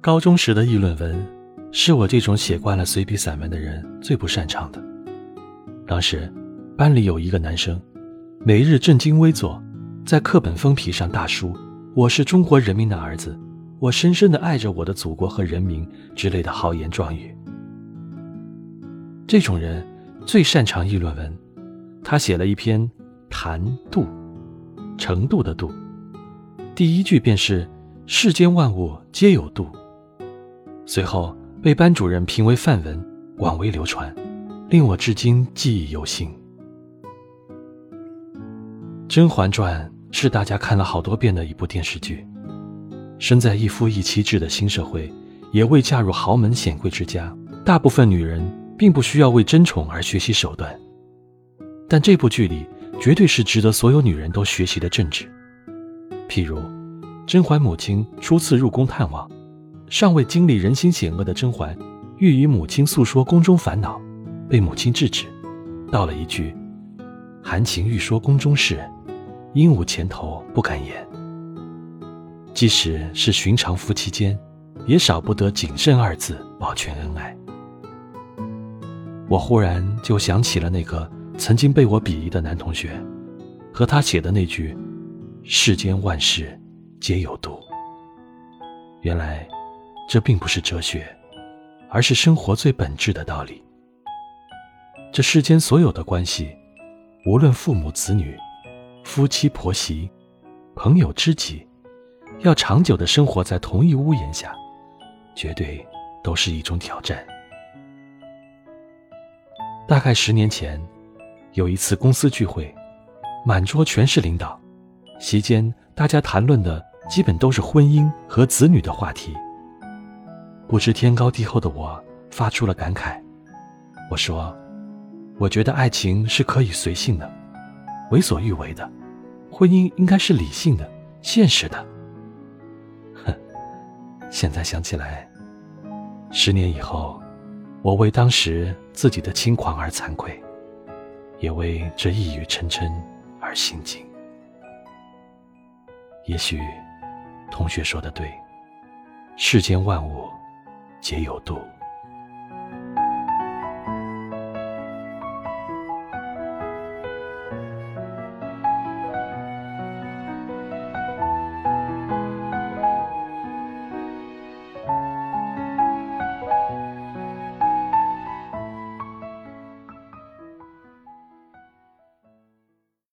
高中时的议论文，是我这种写惯了随笔散文的人最不擅长的。当时，班里有一个男生，每日正襟危坐，在课本封皮上大书“我是中国人民的儿子，我深深的爱着我的祖国和人民”之类的豪言壮语。这种人最擅长议论文，他写了一篇《谈度》，程度的度，第一句便是“世间万物皆有度”。随后被班主任评为范文，广为流传，令我至今记忆犹新。《甄嬛传》是大家看了好多遍的一部电视剧。身在一夫一妻制的新社会，也未嫁入豪门显贵之家，大部分女人并不需要为争宠而学习手段。但这部剧里绝对是值得所有女人都学习的政治。譬如，甄嬛母亲初次入宫探望。尚未经历人心险恶的甄嬛，欲与母亲诉说宫中烦恼，被母亲制止，道了一句：“含情欲说宫中事，鹦鹉前头不敢言。”即使是寻常夫妻间，也少不得谨慎二字保全恩爱。我忽然就想起了那个曾经被我鄙夷的男同学，和他写的那句：“世间万事皆有度。”原来。这并不是哲学，而是生活最本质的道理。这世间所有的关系，无论父母子女、夫妻婆媳、朋友知己，要长久的生活在同一屋檐下，绝对都是一种挑战。大概十年前，有一次公司聚会，满桌全是领导，席间大家谈论的基本都是婚姻和子女的话题。不知天高地厚的我发出了感慨，我说：“我觉得爱情是可以随性的，为所欲为的，婚姻应该是理性的、现实的。”哼，现在想起来，十年以后，我为当时自己的轻狂而惭愧，也为这一语成谶而心惊。也许，同学说的对，世间万物。皆有度。